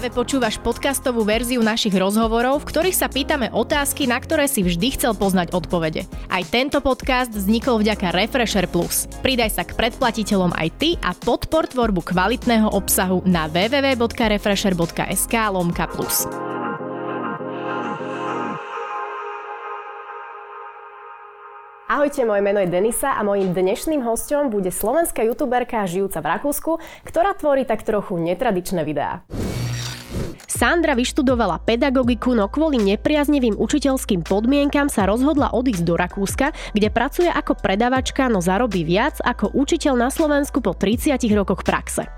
Práve počúvaš podcastovú verziu našich rozhovorov, v ktorých sa pýtame otázky, na ktoré si vždy chcel poznať odpovede. Aj tento podcast vznikol vďaka Refresher Plus. Pridaj sa k predplatiteľom aj ty a podpor tvorbu kvalitného obsahu na www.refresher.sk. Ahojte, moje meno je Denisa a mojím dnešným hostom bude slovenská youtuberka žijúca v Rakúsku, ktorá tvorí tak trochu netradičné videá. Sandra vyštudovala pedagogiku, no kvôli nepriaznivým učiteľským podmienkam sa rozhodla odísť do Rakúska, kde pracuje ako predavačka, no zarobí viac ako učiteľ na Slovensku po 30 rokoch praxe.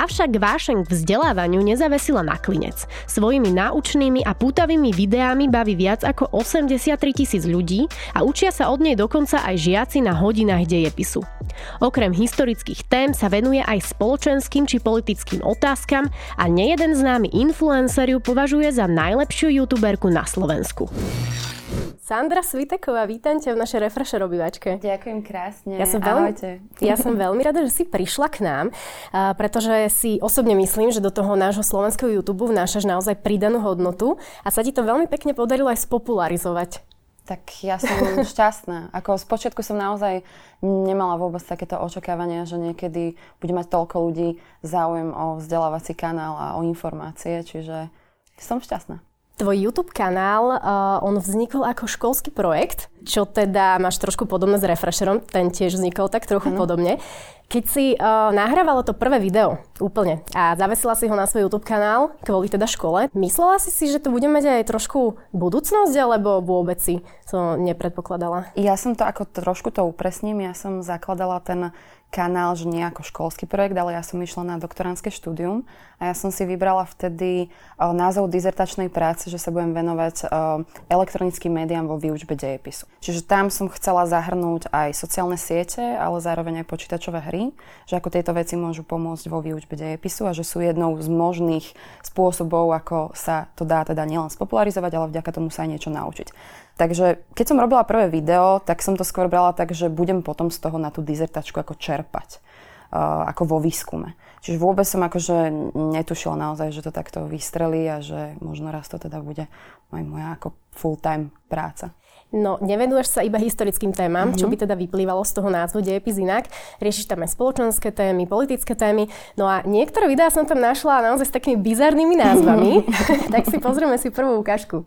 Avšak vášeň k vzdelávaniu nezavesila na klinec. Svojimi náučnými a pútavými videami baví viac ako 83 tisíc ľudí a učia sa od nej dokonca aj žiaci na hodinách dejepisu. Okrem historických tém sa venuje aj spoločenským či politickým otázkam a nejeden známy influencer influencer ju považuje za najlepšiu youtuberku na Slovensku. Sandra Sviteková, vítam ťa v našej Refresher obývačke. Ďakujem krásne. Ja som, veľmi, ja som veľmi rada, že si prišla k nám, pretože si osobne myslím, že do toho nášho slovenského YouTube vnášaš naozaj pridanú hodnotu a sa ti to veľmi pekne podarilo aj spopularizovať. Tak ja som šťastná. Ako z počiatku som naozaj nemala vôbec takéto očakávania, že niekedy bude mať toľko ľudí záujem o vzdelávací kanál a o informácie, čiže som šťastná. Tvoj YouTube kanál, uh, on vznikol ako školský projekt, čo teda máš trošku podobné s Refresherom, ten tiež vznikol tak trochu ano. podobne. Keď si uh, nahrávala to prvé video úplne a zavesila si ho na svoj YouTube kanál kvôli teda škole, myslela si si, že to bude mať aj trošku budúcnosť, alebo vôbec si to nepredpokladala? Ja som to ako trošku to upresním, ja som zakladala ten kanál, že nie ako školský projekt, ale ja som išla na doktoránske štúdium a ja som si vybrala vtedy o, názov dizertačnej práce, že sa budem venovať o, elektronickým médiám vo výučbe dejepisu. Čiže tam som chcela zahrnúť aj sociálne siete, ale zároveň aj počítačové hry, že ako tieto veci môžu pomôcť vo výučbe dejepisu a že sú jednou z možných spôsobov, ako sa to dá teda nielen spopularizovať, ale vďaka tomu sa aj niečo naučiť. Takže keď som robila prvé video, tak som to skôr brala tak, že budem potom z toho na tú dizertačku ako čerpať. Uh, ako vo výskume. Čiže vôbec som akože netušila naozaj, že to takto vystrelí a že možno raz to teda bude aj moja ako full-time práca. No, nevenuješ sa iba historickým témam, mm-hmm. čo by teda vyplývalo z toho názvu Dejepis inak. Riešiš tam aj spoločenské témy, politické témy. No a niektoré videá som tam našla naozaj s takými bizarnými názvami. tak si pozrieme si prvú ukážku.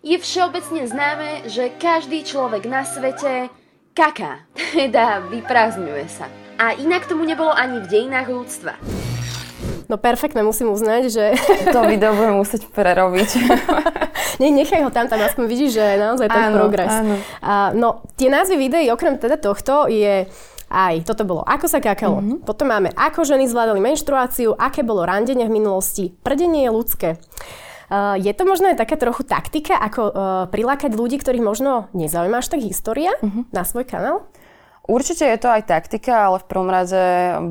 Je všeobecne známe, že každý človek na svete kaká, teda vyprázdňuje sa. A inak tomu nebolo ani v dejinách ľudstva. No perfektne, musím uznať, že... To video budem musieť prerobiť. Nie, nechaj ho tam, tam aspoň vidíš, že naozaj ten áno, progres. Áno. A, no, tie názvy videí, okrem teda tohto, je aj toto bolo Ako sa kakalo. Mm-hmm. Potom máme Ako ženy zvládali menštruáciu, aké bolo randenie v minulosti, prdenie je ľudské. Uh, je to možno aj taká trochu taktika, ako uh, prilákať ľudí, ktorých možno nezaujíma až tak história uh-huh. na svoj kanál? Určite je to aj taktika, ale v prvom rade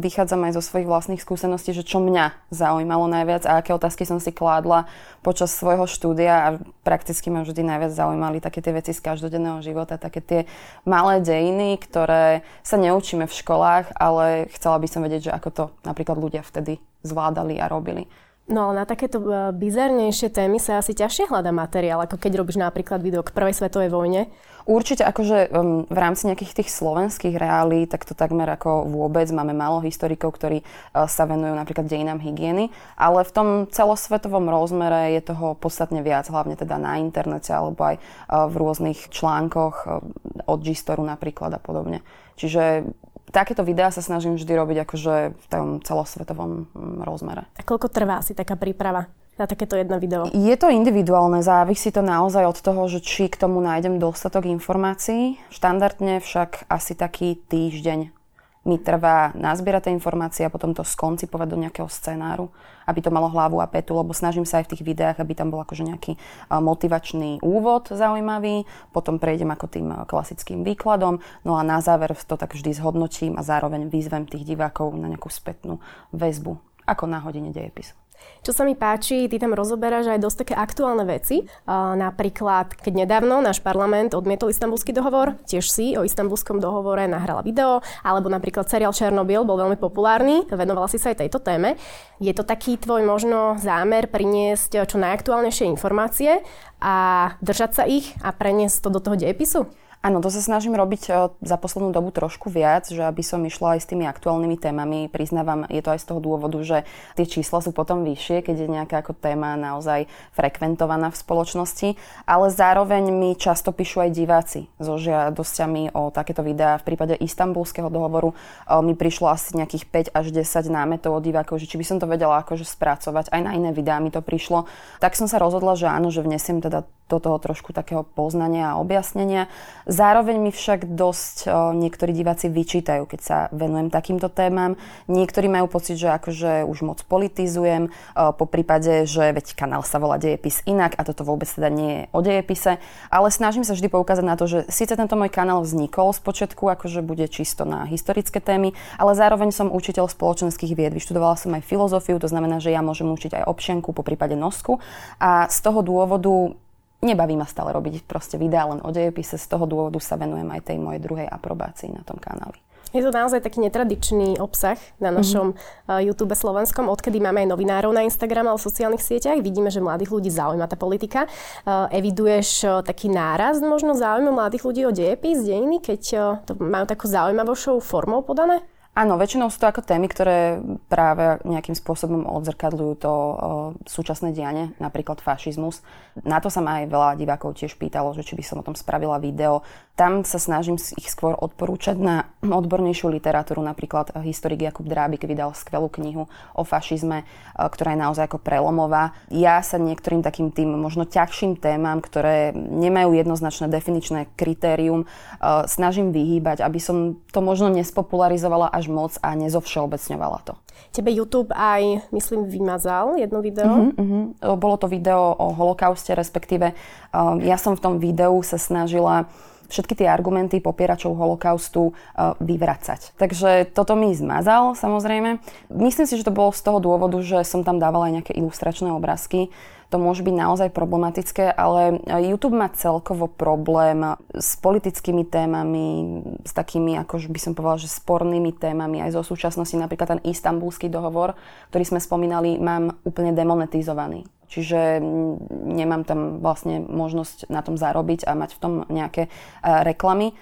vychádzam aj zo svojich vlastných skúseností, že čo mňa zaujímalo najviac a aké otázky som si kládla počas svojho štúdia a prakticky ma vždy najviac zaujímali také tie veci z každodenného života, také tie malé dejiny, ktoré sa neučíme v školách, ale chcela by som vedieť, že ako to napríklad ľudia vtedy zvládali a robili. No na takéto e, bizarnejšie témy sa asi ťažšie hľada materiál, ako keď robíš napríklad video k prvej svetovej vojne. Určite akože um, v rámci nejakých tých slovenských reálí, tak to takmer ako vôbec máme málo historikov, ktorí uh, sa venujú napríklad dejinám hygieny, ale v tom celosvetovom rozmere je toho podstatne viac, hlavne teda na internete alebo aj uh, v rôznych článkoch uh, od Gistoru napríklad a podobne. Čiže takéto videá sa snažím vždy robiť akože v tom celosvetovom mm, rozmere. A koľko trvá asi taká príprava na takéto jedno video? Je to individuálne, závisí to naozaj od toho, že či k tomu nájdem dostatok informácií. Štandardne však asi taký týždeň mi trvá nazbierať tie informácie a potom to skoncipovať do nejakého scenáru, aby to malo hlavu a petu, lebo snažím sa aj v tých videách, aby tam bol akože nejaký motivačný úvod zaujímavý, potom prejdem ako tým klasickým výkladom, no a na záver to tak vždy zhodnotím a zároveň vyzvem tých divákov na nejakú spätnú väzbu, ako na hodine dejepisu. Čo sa mi páči, ty tam rozoberáš aj dosť také aktuálne veci. Napríklad, keď nedávno náš parlament odmietol istambulský dohovor, tiež si o istambulskom dohovore nahrala video, alebo napríklad seriál Černobyl bol veľmi populárny, venovala si sa aj tejto téme. Je to taký tvoj možno zámer priniesť čo najaktuálnejšie informácie a držať sa ich a preniesť to do toho dejepisu? Áno, to sa snažím robiť e, za poslednú dobu trošku viac, že aby som išla aj s tými aktuálnymi témami. Priznávam, je to aj z toho dôvodu, že tie čísla sú potom vyššie, keď je nejaká ako téma naozaj frekventovaná v spoločnosti, ale zároveň mi často píšu aj diváci so žiadosťami o takéto videá. V prípade istambulského dohovoru e, mi prišlo asi nejakých 5 až 10 námetov od divákov, že či by som to vedela akože spracovať, aj na iné videá mi to prišlo. Tak som sa rozhodla, že áno, že vnesiem teda do toho trošku takého poznania a objasnenia. Zároveň mi však dosť o, niektorí diváci vyčítajú, keď sa venujem takýmto témam. Niektorí majú pocit, že akože už moc politizujem, o, po prípade, že veď kanál sa volá Dejepis inak a toto vôbec teda nie je o dejepise, ale snažím sa vždy poukázať na to, že síce tento môj kanál vznikol z počiatku, akože bude čisto na historické témy, ale zároveň som učiteľ spoločenských vied. Vyštudovala som aj filozofiu, to znamená, že ja môžem učiť aj občianku, po prípade nosku a z toho dôvodu nebaví ma stále robiť proste videá len o dejepise, z toho dôvodu sa venujem aj tej mojej druhej aprobácii na tom kanáli. Je to naozaj taký netradičný obsah na našom mm-hmm. YouTube slovenskom, odkedy máme aj novinárov na Instagram a sociálnych sieťach. Vidíme, že mladých ľudí zaujíma tá politika. Uh, eviduješ uh, taký náraz možno záujmu mladých ľudí o dejepis, dejiny, keď to majú takú zaujímavejšou formou podané? Áno, väčšinou sú to ako témy, ktoré práve nejakým spôsobom odzrkadľujú to o, súčasné dianie, napríklad fašizmus. Na to sa ma aj veľa divákov tiež pýtalo, že či by som o tom spravila video. Tam sa snažím ich skôr odporúčať na odbornejšiu literatúru, napríklad historik Jakub Drábik vydal skvelú knihu o fašizme, ktorá je naozaj ako prelomová. Ja sa niektorým takým tým možno ťažším témam, ktoré nemajú jednoznačné definičné kritérium, snažím vyhýbať, aby som to možno nespopularizovala až moc a nezovšeobecňovala to. Tebe YouTube aj, myslím, vymazal jedno video. Uh-huh, uh-huh. Bolo to video o holokauste, respektíve ja som v tom videu sa snažila všetky tie argumenty popieračov holokaustu uh, vyvracať. Takže toto mi zmazal, samozrejme. Myslím si, že to bolo z toho dôvodu, že som tam dávala aj nejaké ilustračné obrázky, to môže byť naozaj problematické, ale YouTube má celkovo problém s politickými témami, s takými, ako by som povedala, že spornými témami aj zo súčasnosti. Napríklad ten istambulský dohovor, ktorý sme spomínali, mám úplne demonetizovaný. Čiže nemám tam vlastne možnosť na tom zarobiť a mať v tom nejaké reklamy.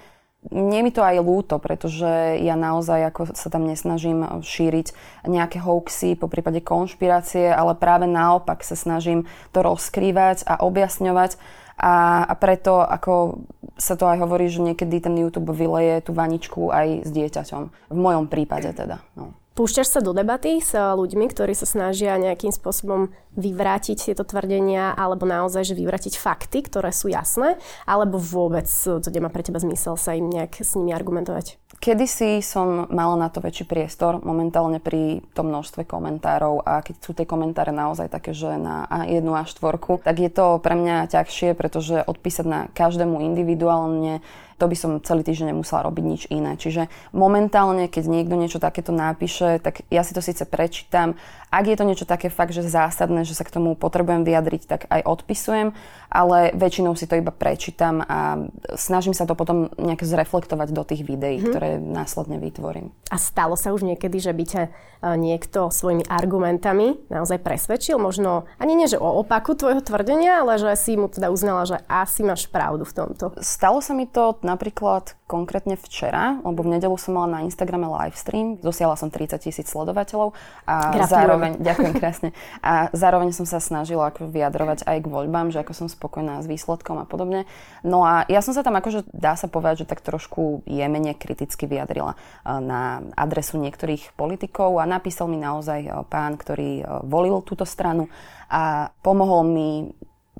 Nie mi to aj ľúto, pretože ja naozaj ako sa tam nesnažím šíriť nejaké hoaxy, po prípade konšpirácie, ale práve naopak sa snažím to rozkrývať a objasňovať a, a preto ako sa to aj hovorí, že niekedy ten YouTube vyleje tú vaničku aj s dieťaťom. V mojom prípade teda. No. Púšťaš sa do debaty s ľuďmi, ktorí sa snažia nejakým spôsobom vyvrátiť tieto tvrdenia, alebo naozaj, že vyvrátiť fakty, ktoré sú jasné, alebo vôbec to nemá pre teba zmysel sa im nejak s nimi argumentovať? Kedysi som mala na to väčší priestor, momentálne pri tom množstve komentárov a keď sú tie komentáre naozaj také, že na jednu a štvorku, tak je to pre mňa ťažšie, pretože odpísať na každému individuálne to by som celý týždeň nemusela robiť nič iné. Čiže momentálne, keď niekto niečo takéto napíše, tak ja si to síce prečítam. Ak je to niečo také fakt, že zásadné, že sa k tomu potrebujem vyjadriť, tak aj odpisujem, ale väčšinou si to iba prečítam a snažím sa to potom nejak zreflektovať do tých videí, mm-hmm. ktoré následne vytvorím. A stalo sa už niekedy, že by ťa e, niekto svojimi argumentami naozaj presvedčil? Možno ani nie, že o opaku tvojho tvrdenia, ale že si mu teda uznala, že asi máš pravdu v tomto. Stalo sa mi to napríklad konkrétne včera, lebo v nedelu som mala na Instagrame live stream, dosiahla som 30 tisíc sledovateľov a Gratulujem. zároveň, ďakujem krásne, a zároveň som sa snažila ako vyjadrovať aj k voľbám, že ako som spokojná s výsledkom a podobne. No a ja som sa tam akože, dá sa povedať, že tak trošku jemene kriticky vyjadrila na adresu niektorých politikov a napísal mi naozaj pán, ktorý volil túto stranu a pomohol mi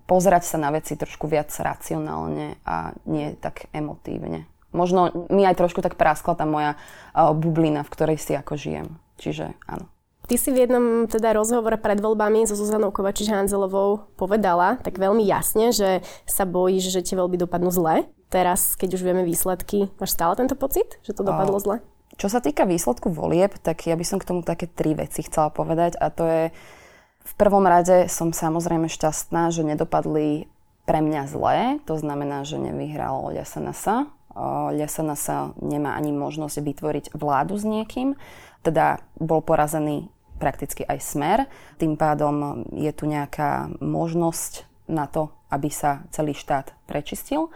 pozerať sa na veci trošku viac racionálne a nie tak emotívne. Možno mi aj trošku tak praskla tá moja uh, bublina, v ktorej si ako žijem. Čiže áno. Ty si v jednom teda rozhovore pred voľbami so Zuzanou Kovačič-Hanzelovou povedala tak veľmi jasne, že sa bojíš, že tie voľby dopadnú zle. Teraz, keď už vieme výsledky, máš stále tento pocit, že to dopadlo zle? Čo sa týka výsledku volieb, tak ja by som k tomu také tri veci chcela povedať a to je V prvom rade som samozrejme šťastná, že nedopadli pre mňa zlé, to znamená, že nevyhral LSNS. LSNS nemá ani možnosť vytvoriť vládu s niekým, teda bol porazený prakticky aj smer. Tým pádom je tu nejaká možnosť na to, aby sa celý štát prečistil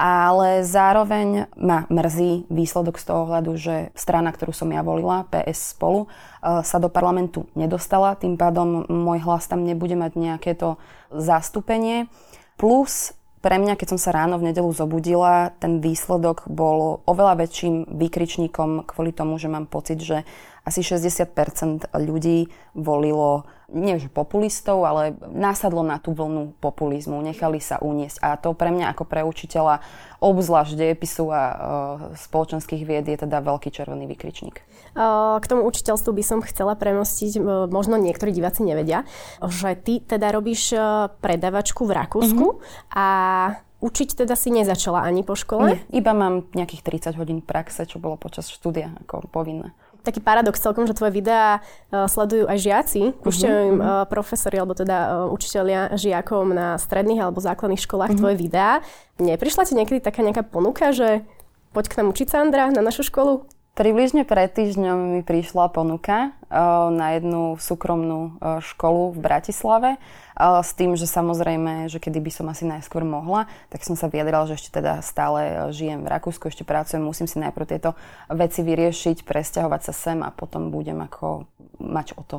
ale zároveň ma mrzí výsledok z toho hľadu, že strana, ktorú som ja volila, PS spolu, e, sa do parlamentu nedostala, tým pádom môj hlas tam nebude mať nejaké to zastúpenie. Plus pre mňa, keď som sa ráno v nedelu zobudila, ten výsledok bol oveľa väčším výkričníkom kvôli tomu, že mám pocit, že asi 60% ľudí volilo nie že populistov, ale násadlo na tú vlnu populizmu, nechali sa uniesť. A to pre mňa ako pre učiteľa, obzvlášť dejepisu a e, spoločenských vied, je teda veľký červený vykričník. K tomu učiteľstvu by som chcela premostiť, možno niektorí diváci nevedia, že ty teda robíš e, predavačku v Rakúsku mm-hmm. a Učiť teda si nezačala ani po škole? Nie, iba mám nejakých 30 hodín praxe, čo bolo počas štúdia ako povinné taký paradox celkom, že tvoje videá uh, sledujú aj žiaci, púšťajú im uh, profesori alebo teda uh, učiteľia žiakom na stredných alebo základných školách uh-huh. tvoje videá. Neprišla ti niekedy taká nejaká ponuka, že poď k nám učiť Sandra na našu školu? Približne pred týždňom mi prišla ponuka uh, na jednu súkromnú uh, školu v Bratislave uh, s tým, že samozrejme, že kedy by som asi najskôr mohla, tak som sa vyjadrala, že ešte teda stále žijem v Rakúsku, ešte pracujem, musím si najprv tieto veci vyriešiť, presťahovať sa sem a potom budem ako mať o to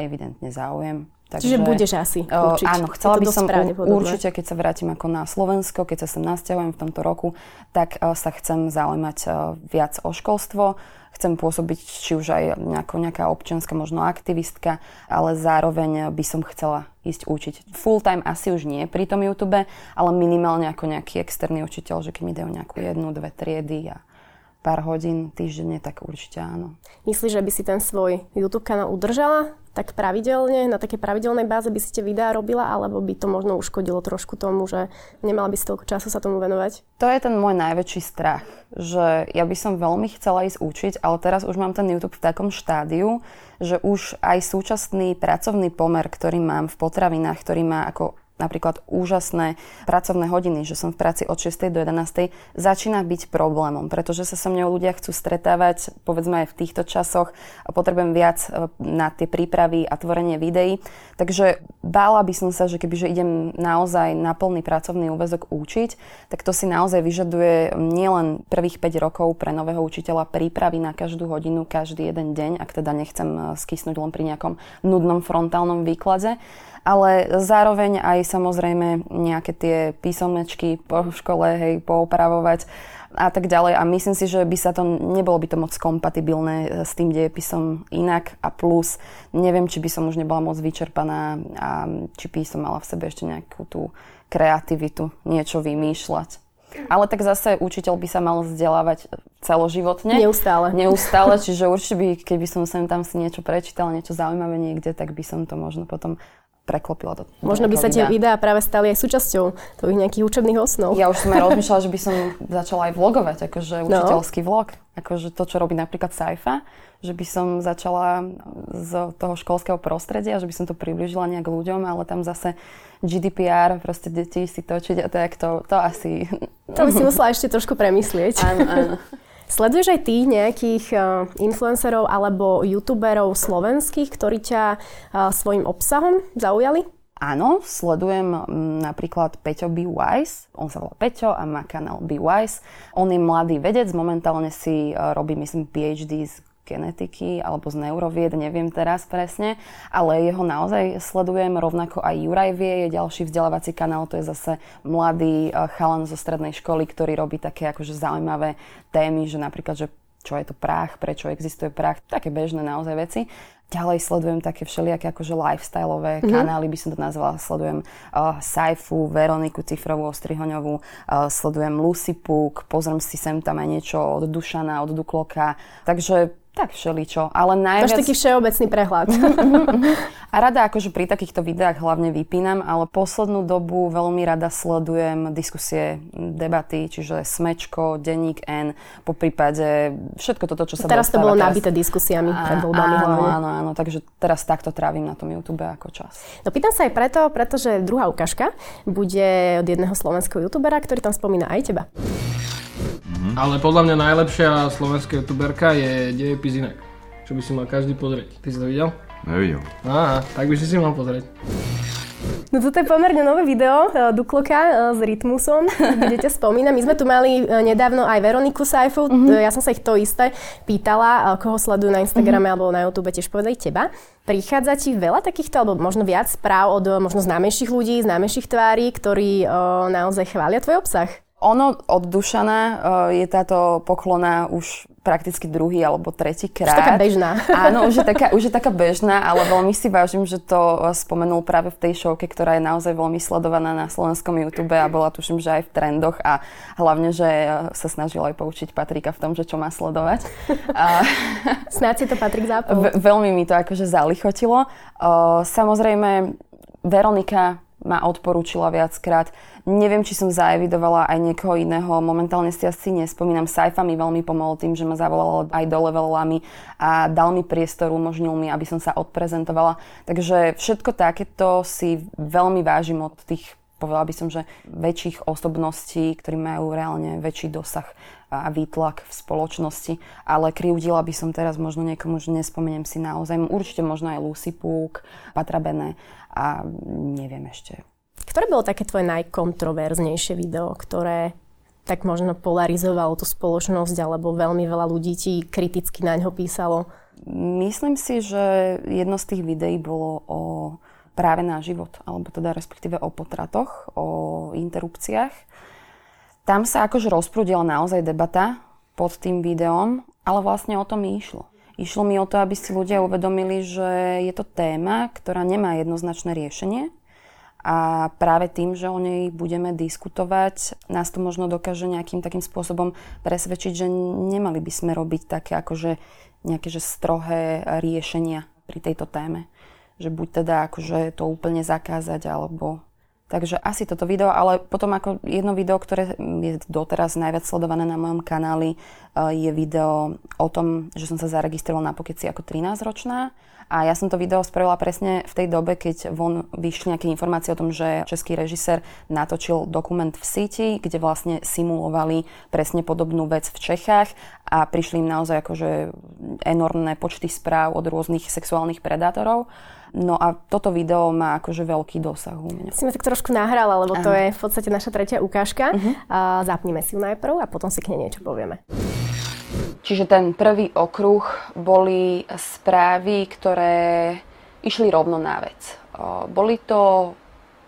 evidentne záujem. Takže, Čiže budeš asi učiť. Áno, chcela by som určite, keď sa vrátim ako na Slovensko, keď sa sem nasťahujem v tomto roku, tak uh, sa chcem zaujímať uh, viac o školstvo. Chcem pôsobiť či už aj nejako, nejaká občianská možno aktivistka, ale zároveň by som chcela ísť učiť. Full time asi už nie pri tom YouTube, ale minimálne ako nejaký externý učiteľ, že keď mi dajú nejakú jednu, dve triedy a pár hodín týždenne, tak určite áno. Myslíš, že by si ten svoj YouTube kanál udržala tak pravidelne, na také pravidelnej báze by si tie videá robila, alebo by to možno uškodilo trošku tomu, že nemala by si toľko času sa tomu venovať? To je ten môj najväčší strach, že ja by som veľmi chcela ísť učiť, ale teraz už mám ten YouTube v takom štádiu, že už aj súčasný pracovný pomer, ktorý mám v potravinách, ktorý má ako napríklad úžasné pracovné hodiny, že som v práci od 6. do 11. začína byť problémom, pretože sa so mnou ľudia chcú stretávať, povedzme aj v týchto časoch, a potrebujem viac e, na tie prípravy a tvorenie videí. Takže bála by som sa, že kebyže idem naozaj na plný pracovný úvezok učiť, tak to si naozaj vyžaduje nielen prvých 5 rokov pre nového učiteľa prípravy na každú hodinu, každý jeden deň, ak teda nechcem e, skysnúť len pri nejakom nudnom frontálnom výklade, ale zároveň aj samozrejme nejaké tie písomečky po škole, hej, poopravovať a tak ďalej. A myslím si, že by sa to, nebolo by to moc kompatibilné e, s tým dejepisom inak a plus neviem, či by som už nebola moc vyčerpaná a či by som mala v sebe ešte nejakú tú kreativitu, niečo vymýšľať. Ale tak zase učiteľ by sa mal vzdelávať celoživotne. Neustále. Neustále, čiže určite by, keby som sem tam si niečo prečítala, niečo zaujímavé niekde, tak by som to možno potom preklopila to. Možno by sa tie videá práve stali aj súčasťou tvojich nejakých učebných osnov. Ja už som aj rozmýšľala, že by som začala aj vlogovať, akože no. učiteľský vlog. Akože to, čo robí napríklad Saifa, že by som začala z toho školského prostredia, že by som to približila nejak ľuďom, ale tam zase GDPR, proste deti si točiť a tak to, to asi... To by si musela ešte trošku premyslieť. Áno, áno. Sleduješ aj ty nejakých uh, influencerov alebo youtuberov slovenských, ktorí ťa uh, svojim obsahom zaujali? Áno, sledujem m, napríklad Peťo Be Wise. On sa volá Peťo a má kanál Be Wise. On je mladý vedec, momentálne si uh, robí, myslím, PhD z genetiky alebo z neurovied, neviem teraz presne, ale jeho naozaj sledujem, rovnako aj Juraj vie, je ďalší vzdelávací kanál, to je zase mladý eh, chalan zo strednej školy, ktorý robí také akože zaujímavé témy, že napríklad, že čo je to prach, prečo existuje prach, také bežné naozaj veci. Ďalej sledujem také všelijaké akože lifestyleové mm-hmm. kanály, by som to nazvala. Sledujem uh, Saifu, Veroniku Cifrovú, Ostrihoňovú, uh, sledujem Lucy Puk, pozriem si sem tam aj niečo od Dušana, od Dukloka. Takže Tak všeličo, ale najviac... To taký všeobecný prehľad. a rada akože pri takýchto videách hlavne vypínam, ale poslednú dobu veľmi rada sledujem diskusie, debaty, čiže Smečko, Denník N, po prípade všetko toto, čo sa Teraz to bolo teraz... nabité diskusiami pred voľbami áno, áno, áno, takže teraz takto trávim na tom YouTube ako čas. No pýtam sa aj preto, pretože druhá ukážka bude od jedného slovenského youtubera, ktorý tam spomína aj teba. Mm-hmm. Ale podľa mňa najlepšia slovenská youtuberka je Dejepis inak. Čo by si mal každý pozrieť. Ty si to videl? Nevidel. Aha, tak by si si mal pozrieť. No toto je pomerne nové video uh, Dukloka uh, s Rytmusom, kde ťa spomínam. My sme tu mali uh, nedávno aj Veroniku Saifu, mm-hmm. ja som sa ich to isté pýtala, koho sledujú na Instagrame mm-hmm. alebo na YouTube, tiež povedali teba. Prichádza ti veľa takýchto, alebo možno viac správ od možno známejších ľudí, známejších tvári, ktorí uh, naozaj chvália tvoj obsah? Ono od Dušana uh, je táto poklona už prakticky druhý alebo tretí krát. Už taká bežná. Áno, už je taká, už je taká bežná, ale veľmi si vážim, že to eh, spomenul práve v tej showke, ktorá je naozaj veľmi sledovaná na slovenskom YouTube a bola tuším, že aj v trendoch a hlavne, že eh, sa snažil aj poučiť Patrika v tom, že čo má sledovať. A, Snáď si to Patrik zapol. Ve, veľmi mi to akože zalichotilo. Uh, samozrejme, Veronika ma odporúčila viackrát. Neviem, či som zaevidovala aj niekoho iného. Momentálne si asi nespomínam. Saifa mi veľmi pomohol tým, že ma zavolal aj do levelami a dal mi priestor, umožnil mi, aby som sa odprezentovala. Takže všetko takéto si veľmi vážim od tých povedala by som, že väčších osobností, ktorí majú reálne väčší dosah a výtlak v spoločnosti. Ale kriudila by som teraz možno niekomu, že nespomeniem si naozaj. Určite možno aj Lucy Púk, Patra Bene a neviem ešte. Ktoré bolo také tvoje najkontroverznejšie video, ktoré tak možno polarizovalo tú spoločnosť, alebo veľmi veľa ľudí ti kriticky na ňo písalo? Myslím si, že jedno z tých videí bolo o práve na život, alebo teda respektíve o potratoch, o interrupciách. Tam sa akože rozprúdila naozaj debata pod tým videom, ale vlastne o tom išlo. Išlo mi o to, aby si ľudia uvedomili, že je to téma, ktorá nemá jednoznačné riešenie a práve tým, že o nej budeme diskutovať, nás to možno dokáže nejakým takým spôsobom presvedčiť, že nemali by sme robiť také akože nejaké že strohé riešenia pri tejto téme. Že buď teda akože to úplne zakázať, alebo Takže asi toto video, ale potom ako jedno video, ktoré je doteraz najviac sledované na mojom kanáli, eh, je video o tom, že som sa zaregistrovala na Pokeci ako 13-ročná. A ja som to video spravila presne v tej dobe, keď von vyšli nejaké informácie o tom, že český režisér natočil dokument v síti, kde vlastne simulovali presne podobnú vec v Čechách a prišli im naozaj akože enormné počty správ od rôznych sexuálnych predátorov. No a toto video má akože veľký dosah u mňa. Si ma tak trošku nahrala, lebo Aha. to je v podstate naša tretia ukážka. Uh-huh. Uh, zapnime si ju najprv a potom si k nej niečo povieme. Čiže ten prvý okruh boli správy, ktoré išli rovno na vec. Boli to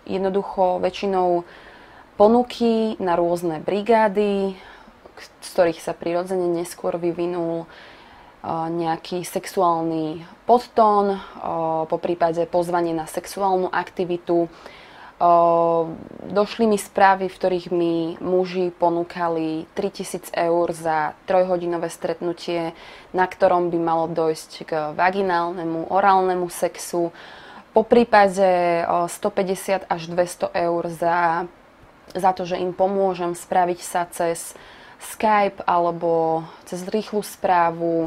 jednoducho väčšinou ponuky na rôzne brigády, z ktorých sa prirodzene neskôr vyvinul nejaký sexuálny podtón, po prípade pozvanie na sexuálnu aktivitu. Došli mi správy, v ktorých mi muži ponúkali 3000 eur za trojhodinové stretnutie, na ktorom by malo dojsť k vaginálnemu, orálnemu sexu. Po prípade 150 až 200 eur za, za to, že im pomôžem spraviť sa cez Skype alebo cez rýchlu správu.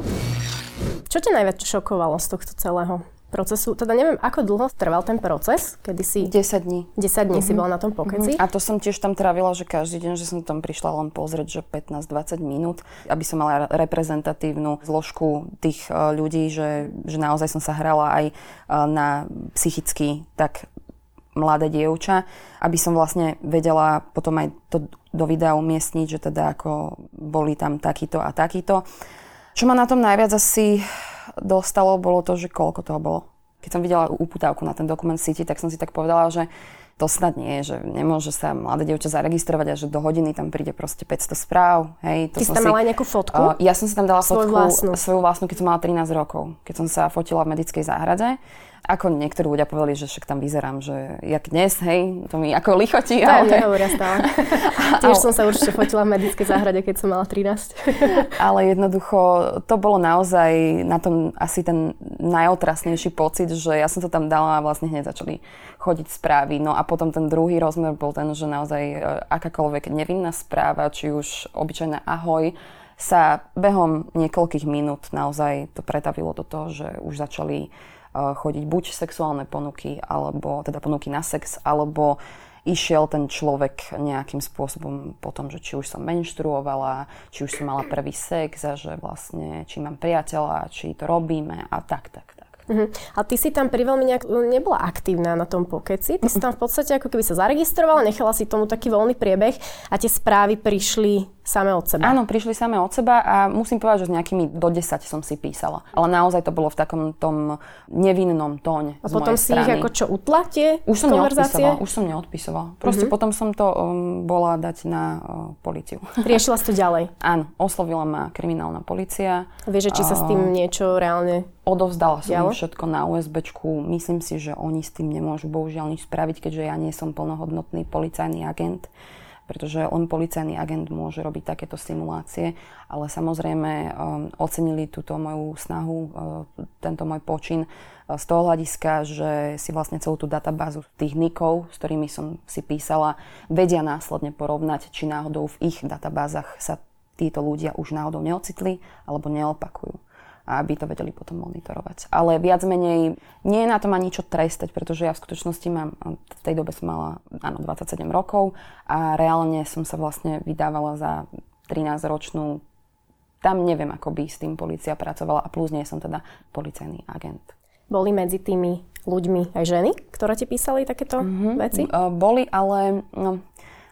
Čo ťa najviac šokovalo z tohto celého procesu? Teda neviem, ako dlho trval ten proces, kedy si... 10 dní. 10 dní mm-hmm. si mhm. bola na tom pokeci. Mm-hmm. A to som tiež tam trávila, že každý deň, že som tam prišla len pozrieť, že 15-20 minút, aby som mala reprezentatívnu zložku tých uh, ľudí, že, že naozaj som sa hrala aj uh, na psychicky tak mladé dievča, aby som vlastne vedela potom aj to do videa umiestniť, že teda ako boli tam takýto a takýto. Čo ma na tom najviac asi dostalo, bolo to, že koľko toho bolo. Keď som videla uputávku na ten dokument City, tak som si tak povedala, že to snad nie že nemôže sa mladé dievča zaregistrovať a že do hodiny tam príde proste 500 správ. Hej, to Ty som si tam mala nejakú fotku? Uh, ja som si tam dala svoju fotku, vlastnú. svoju vlastnú, keď som mala 13 rokov, keď som sa fotila v medickej záhrade Ako niektorí ľudia povedali, že však tam vyzerám, že jak dnes, hej, to mi ako lichotí. To ale... nehovoria stále. Tiež som sa určite fotila v medickej záhrade, keď som mala 13. ale jednoducho to bolo naozaj na tom asi ten najotrasnejší pocit, že ja som to tam dala a vlastne hneď začali chodiť správy. No a potom ten druhý rozmer bol ten, že naozaj e, akákoľvek nevinná správa, či už obyčajná ahoj, sa behom niekoľkých minút naozaj to pretavilo do toho, že už začali chodiť buď sexuálne ponuky, alebo teda ponuky na sex, alebo išiel ten človek nejakým spôsobom po tom, že či už som menštruovala, či už som mala prvý sex a že vlastne či mám priateľa, či to robíme a tak, tak, tak. Uh-huh. A ty si tam pri veľmi nejak, nebola aktívna na tom pokeci. Ty si tam v podstate ako keby sa zaregistrovala, nechala si tomu taký voľný priebeh a tie správy prišli Samé od seba. Áno, prišli samé od seba a musím povedať, že s nejakými do 10 som si písala. Ale naozaj to bolo v takom tom nevinnom tóne A potom si strany. ich ako čo utla tie už som konverzácie? Už som neodpisovala. Proste uh-huh. potom som to um, bola dať na uh, policiu. Riešila si to ďalej? Áno, oslovila ma kriminálna policia. Vieš, či sa s tým niečo reálne Odovzdala som im všetko na USBčku. Myslím si, že oni s tým nemôžu bohužiaľ nič spraviť, keďže ja nie som plnohodnotný policajný agent pretože len policajný agent môže robiť takéto simulácie, ale samozrejme um, ocenili túto moju snahu, uh, tento môj počin uh, z toho hľadiska, že si vlastne celú tú databázu tých nikov, s ktorými som si písala, vedia následne porovnať, či náhodou v ich databázach sa títo ľudia už náhodou neocitli alebo neopakujú a aby to vedeli potom monitorovať. Ale viac menej nie je na tom ani čo trestať, pretože ja v skutočnosti mám, v tej dobe som mala áno, 27 rokov a reálne som sa vlastne vydávala za 13-ročnú tam neviem, ako by s tým policia pracovala a plus nie som teda policajný agent. Boli medzi tými ľuďmi aj ženy, ktoré ti písali takéto mm-hmm. veci? Boli, ale no,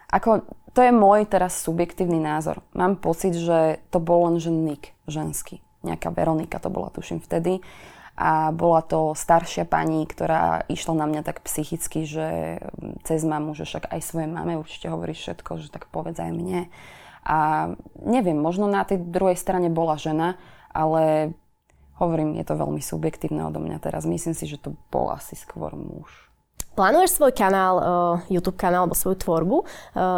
ako, to je môj teraz subjektívny názor. Mám pocit, že to bol len že Nick, ženský nejaká Veronika to bola, tuším vtedy. A bola to staršia pani, ktorá išla na mňa tak psychicky, že cez mamu, že však aj svojej mame určite hovoríš všetko, že tak povedz aj mne. A neviem, možno na tej druhej strane bola žena, ale hovorím, je to veľmi subjektívne odo mňa teraz. Myslím si, že to bol asi skôr muž. Plánuješ svoj kanál, YouTube kanál alebo svoju tvorbu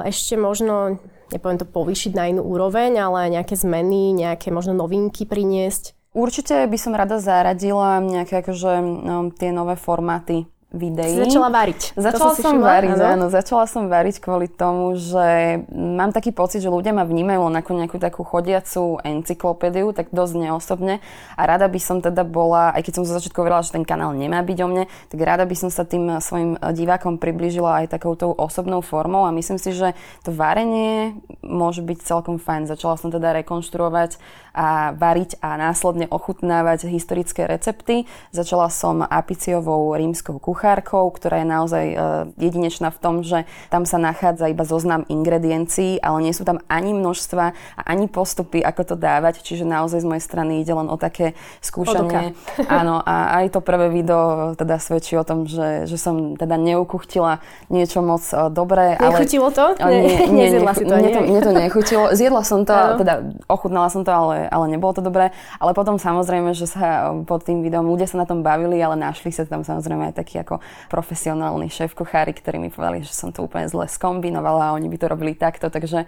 ešte možno nepoviem to povýšiť na inú úroveň, ale nejaké zmeny, nejaké možno novinky priniesť? Určite by som rada zaradila nejaké akože, no, tie nové formáty videí. Si začala variť. Začala som všimla, variť, áno. áno. Začala som variť kvôli tomu, že mám taký pocit, že ľudia ma vnímajú len ako nejakú takú chodiacu encyklopédiu, tak dosť neosobne. A rada by som teda bola, aj keď som zo začiatku hovorila, že ten kanál nemá byť o mne, tak rada by som sa tým svojim divákom priblížila aj takouto osobnou formou a myslím si, že to varenie môže byť celkom fajn. Začala som teda rekonštruovať a variť a následne ochutnávať historické recepty. Začala som apiciovou rímskou kuchárkou, ktorá je naozaj e, jedinečná v tom, že tam sa nachádza iba zoznam ingrediencií, ale nie sú tam ani množstva a ani postupy, ako to dávať, čiže naozaj z mojej strany ide len o také skúšanie. Áno, a aj to prvé video teda svedčí o tom, že, že som teda neukuchtila niečo moc uh, dobré. Nechutilo to? Nie, nie, nie, si to, mne to, mne to nechutilo. Zjedla som to, teda ochutnala som to, ale ale, nebolo to dobré. Ale potom samozrejme, že sa pod tým videom ľudia sa na tom bavili, ale našli sa tam samozrejme aj takí ako profesionálni šéf kuchári, ktorí mi povedali, že som to úplne zle skombinovala a oni by to robili takto, takže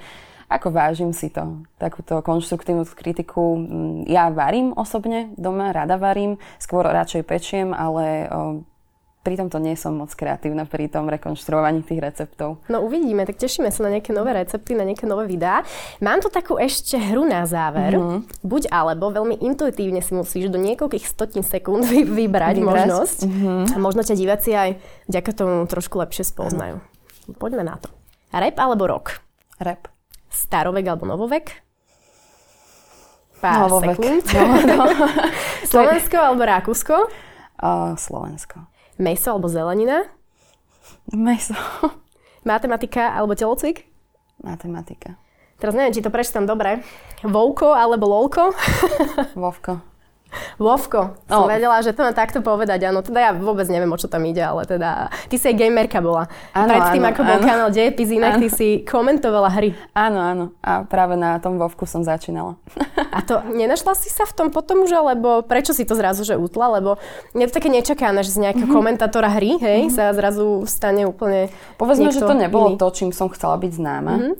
ako vážim si to, takúto konštruktívnu kritiku. Mm, ja varím osobne doma, rada varím, skôr radšej pečiem, ale pri tomto nie som moc kreatívna pri tom rekonštruovaní tých receptov. No uvidíme, tak tešíme sa na nejaké nové recepty, na nejaké nové videá. Mám tu takú ešte hru na záver. Mm-hmm. Buď alebo, veľmi intuitívne si musíš do niekoľkých stotín sekúnd vy- vybrať Vybrať. možnosť. Mm-hmm. A možno ťa diváci aj vďaka tomu trošku lepšie spoznajú. Mm. Poďme na to. Rap alebo rock? Rap. Starovek alebo novovek? Pár novovek. sekúnd. No, no. Slovensko alebo Rakúsko? Uh, Slovensko. Meso alebo zelenina? Meso. Matematika alebo telocvik? Matematika. Teraz neviem, či to prečítam dobre. Vovko alebo lolko? Vovko. Vovko. Som oh. vedela, že to mám takto povedať. Áno, teda ja vôbec neviem, o čo tam ide, ale teda... Ty si aj gamerka bola. Áno, Predtým, áno, ako bol áno. kanál Dejepis inak, ty si komentovala hry. Áno, áno. A práve na tom Vovku som začínala. A to nenašla si sa v tom potom už, alebo prečo si to zrazu že utla? Lebo je to také nečakané, že z nejakého mm-hmm. komentátora hry, hej, mm-hmm. sa zrazu stane úplne Povedzme, že to nebolo iný. to, čím som chcela byť známa. Mm-hmm.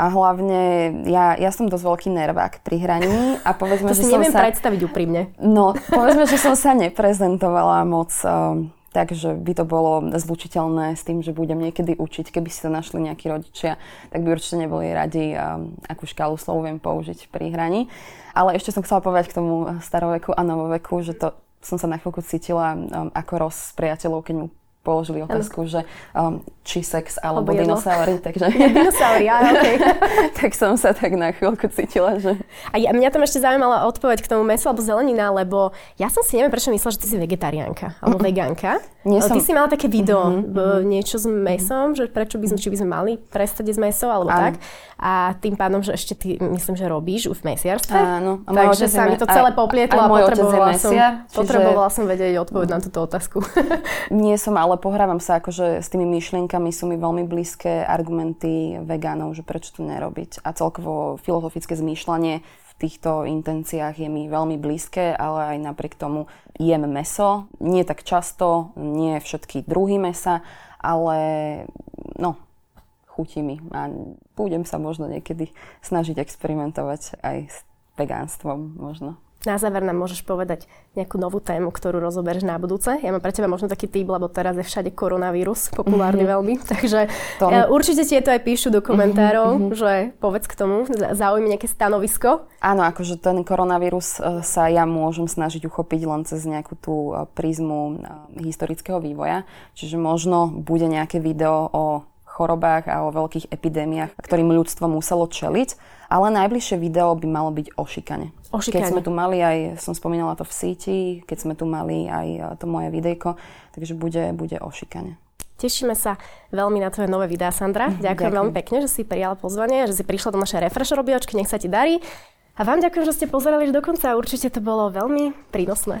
A hlavne, ja, ja som dosť veľký nervák pri hraní a povedzme, to že si som neviem sa... predstaviť úprimne. No, povedzme, že som sa neprezentovala moc um, takže by to bolo zlučiteľné s tým, že budem niekedy učiť. Keby si to našli nejakí rodičia, tak by určite neboli radi, um, akú škálu slov viem použiť pri hraní. Ale ešte som chcela povedať k tomu staroveku a novoveku, že to som sa na chvíľku cítila um, ako roz s priateľov, keď mu položili otázku, že um, či sex alebo, alebo dinosaury, takže... dinosaury, áno, okay. tak som sa tak na chvíľku cítila, že... A ja, mňa tam ešte zaujímala odpoveď k tomu mesu alebo zelenina, lebo ja som si neviem prečo myslela, že ty si vegetariánka alebo vegánka. Nie som... Ty si mala také video, mm-hmm. niečo s mesom, že prečo by sme, či by sme mali prestať jesť meso alebo Áno. tak. A tým pádom, že ešte ty, myslím, že robíš už v mesiarstve. Áno. A Takže sa mi to celé poplietlo a, a potrebovala, som, čiže... potrebovala som vedieť odpoveď na túto otázku. Nie som, ale pohrávam sa akože s tými myšlienkami sú mi veľmi blízke argumenty vegánov, že prečo to nerobiť. A celkovo filozofické zmýšľanie týchto intenciách je mi veľmi blízke, ale aj napriek tomu jem meso. Nie tak často, nie všetky druhy mesa, ale no, chutí mi a budem sa možno niekedy snažiť experimentovať aj s vegánstvom možno. Na záver nám môžeš povedať nejakú novú tému, ktorú rozoberieš na budúce. Ja mám pre teba možno taký tip, lebo teraz je všade koronavírus, populárny mm-hmm. veľmi. Takže to... určite ti to aj píšu do komentárov, mm-hmm. že povedz k tomu, zaujmi nejaké stanovisko. Áno, akože ten koronavírus e, sa ja môžem snažiť uchopiť len cez nejakú tú e, prízmu historického vývoja. Čiže možno bude nejaké video o chorobách a o veľkých epidémiách, ktorým ľudstvo muselo čeliť. Ale najbližšie video by malo byť o šikane. O šikane. Keď sme tu mali aj, som spomínala to v síti, keď sme tu mali aj e, to moje videjko, takže bude, bude o šikane. Tešíme sa veľmi na tvoje nové videá, Sandra. Ďakujem, ďakujem veľmi pekne, že si prijala pozvanie, že si prišla do našej refresh robiočky. Nech sa ti darí. A vám ďakujem, že ste pozerali do konca. Určite to bolo veľmi prínosné.